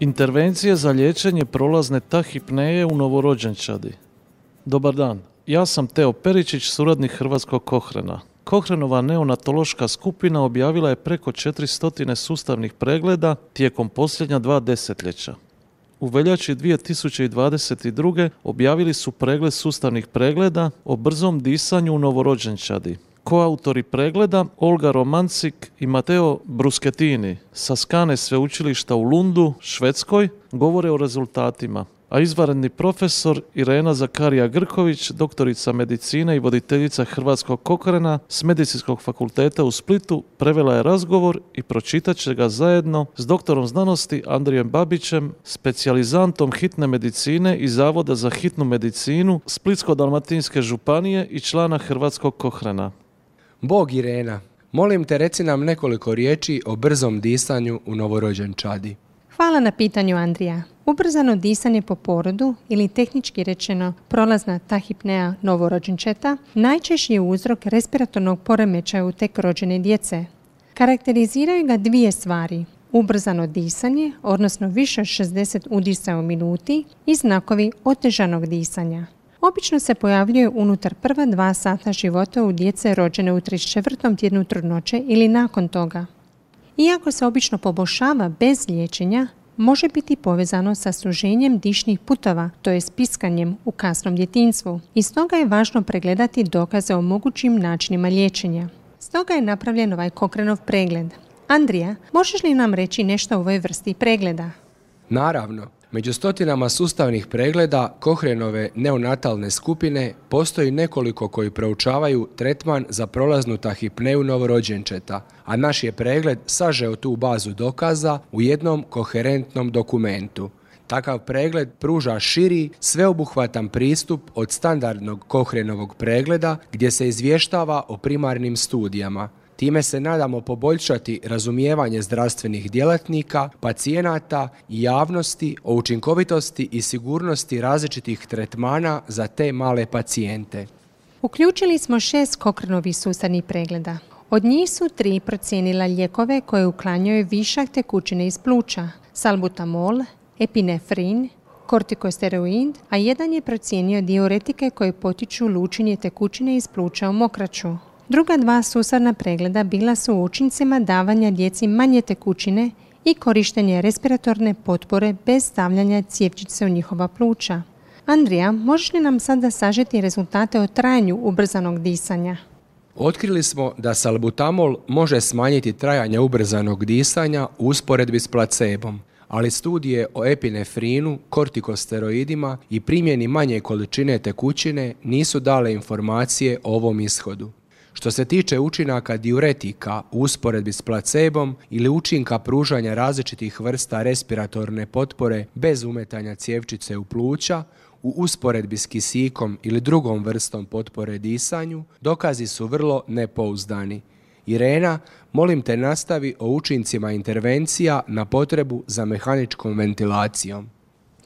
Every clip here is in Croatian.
Intervencije za liječenje prolazne tahipneje u novorođenčadi. Dobar dan, ja sam Teo Peričić, suradnik Hrvatskog Kohrena. Kohrenova neonatološka skupina objavila je preko 400 sustavnih pregleda tijekom posljednja dva desetljeća. U veljači 2022. objavili su pregled sustavnih pregleda o brzom disanju u novorođenčadi. Koautori pregleda Olga Romancik i Mateo Brusketini sa skane sveučilišta u Lundu, Švedskoj, govore o rezultatima a izvanredni profesor Irena Zakarija Grković, doktorica medicine i voditeljica Hrvatskog kokrena s Medicinskog fakulteta u Splitu, prevela je razgovor i pročitat će ga zajedno s doktorom znanosti Andrijem Babićem, specijalizantom hitne medicine i Zavoda za hitnu medicinu Splitsko-dalmatinske županije i člana Hrvatskog kohrena. Bog Irena, molim te reci nam nekoliko riječi o brzom disanju u novorođenčadi. Hvala na pitanju Andrija. Ubrzano disanje po porodu ili tehnički rečeno prolazna tahipnea novorođenčeta najčešći je uzrok respiratornog poremećaja u tek rođene djece. Karakteriziraju ga dvije stvari. Ubrzano disanje, odnosno više od 60 udisa u minuti i znakovi otežanog disanja. Obično se pojavljuje unutar prva dva sata života u djece rođene u 34. tjednu trudnoće ili nakon toga. Iako se obično poboljšava bez liječenja, može biti povezano sa suženjem dišnih putova, to je spiskanjem u kasnom djetinstvu. I stoga je važno pregledati dokaze o mogućim načinima liječenja. Stoga je napravljen ovaj Kokrenov pregled. Andrija, možeš li nam reći nešto o ovoj vrsti pregleda? Naravno. Među stotinama sustavnih pregleda Kohrenove neonatalne skupine postoji nekoliko koji proučavaju tretman za prolaznu tahipneju novorođenčeta, a naš je pregled sažeo tu bazu dokaza u jednom koherentnom dokumentu. Takav pregled pruža širi, sveobuhvatan pristup od standardnog Kohrenovog pregleda gdje se izvještava o primarnim studijama. Time se nadamo poboljšati razumijevanje zdravstvenih djelatnika, pacijenata i javnosti o učinkovitosti i sigurnosti različitih tretmana za te male pacijente. Uključili smo šest kokrenovih sustavnih pregleda. Od njih su tri procijenila lijekove koje uklanjaju višak tekućine iz pluća, salbutamol, epinefrin, kortikosteroid, a jedan je procijenio diuretike koje potiču lučenje tekućine iz pluća u mokraću. Druga dva susarna pregleda bila su učincima davanja djeci manje tekućine i korištenje respiratorne potpore bez stavljanja cijevčice u njihova pluća. Andrija, možeš li nam sada sažeti rezultate o trajanju ubrzanog disanja? Otkrili smo da salbutamol može smanjiti trajanje ubrzanog disanja u usporedbi s placebom, ali studije o epinefrinu, kortikosteroidima i primjeni manje količine tekućine nisu dale informacije o ovom ishodu. Što se tiče učinaka diuretika u usporedbi s placebom ili učinka pružanja različitih vrsta respiratorne potpore bez umetanja cjevčice u pluća, u usporedbi s kisikom ili drugom vrstom potpore disanju, dokazi su vrlo nepouzdani. Irena, molim te nastavi o učincima intervencija na potrebu za mehaničkom ventilacijom.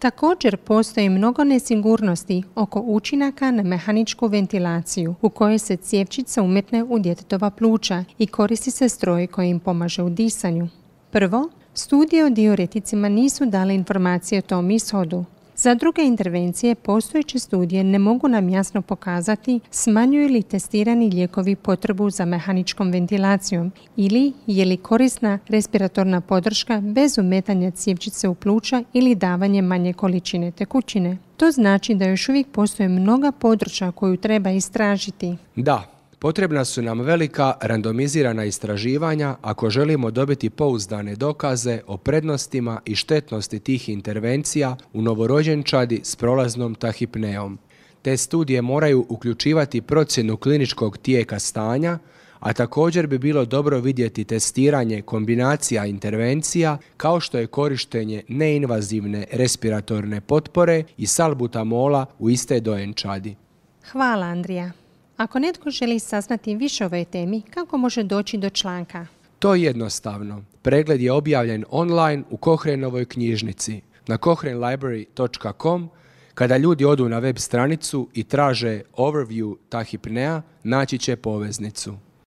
Također postoji mnogo nesigurnosti oko učinaka na mehaničku ventilaciju u kojoj se cijevčica umetne u djetetova pluća i koristi se stroj koji im pomaže u disanju. Prvo, studije o dioreticima nisu dale informacije o tom ishodu. Za druge intervencije postojeće studije ne mogu nam jasno pokazati smanjuju li testirani lijekovi potrebu za mehaničkom ventilacijom ili je li korisna respiratorna podrška bez umetanja cijevčice u pluća ili davanje manje količine tekućine. To znači da još uvijek postoje mnoga područja koju treba istražiti. Da, Potrebna su nam velika randomizirana istraživanja ako želimo dobiti pouzdane dokaze o prednostima i štetnosti tih intervencija u novorođenčadi s prolaznom tahipneom. Te studije moraju uključivati procjenu kliničkog tijeka stanja, a također bi bilo dobro vidjeti testiranje kombinacija intervencija kao što je korištenje neinvazivne respiratorne potpore i salbutamola u iste dojenčadi. Hvala Andrija. Ako netko želi saznati više o ovoj temi, kako može doći do članka? To je jednostavno. Pregled je objavljen online u Kohrenovoj knjižnici na kohrenlibrary.com. Kada ljudi odu na web stranicu i traže overview tahipnea, naći će poveznicu.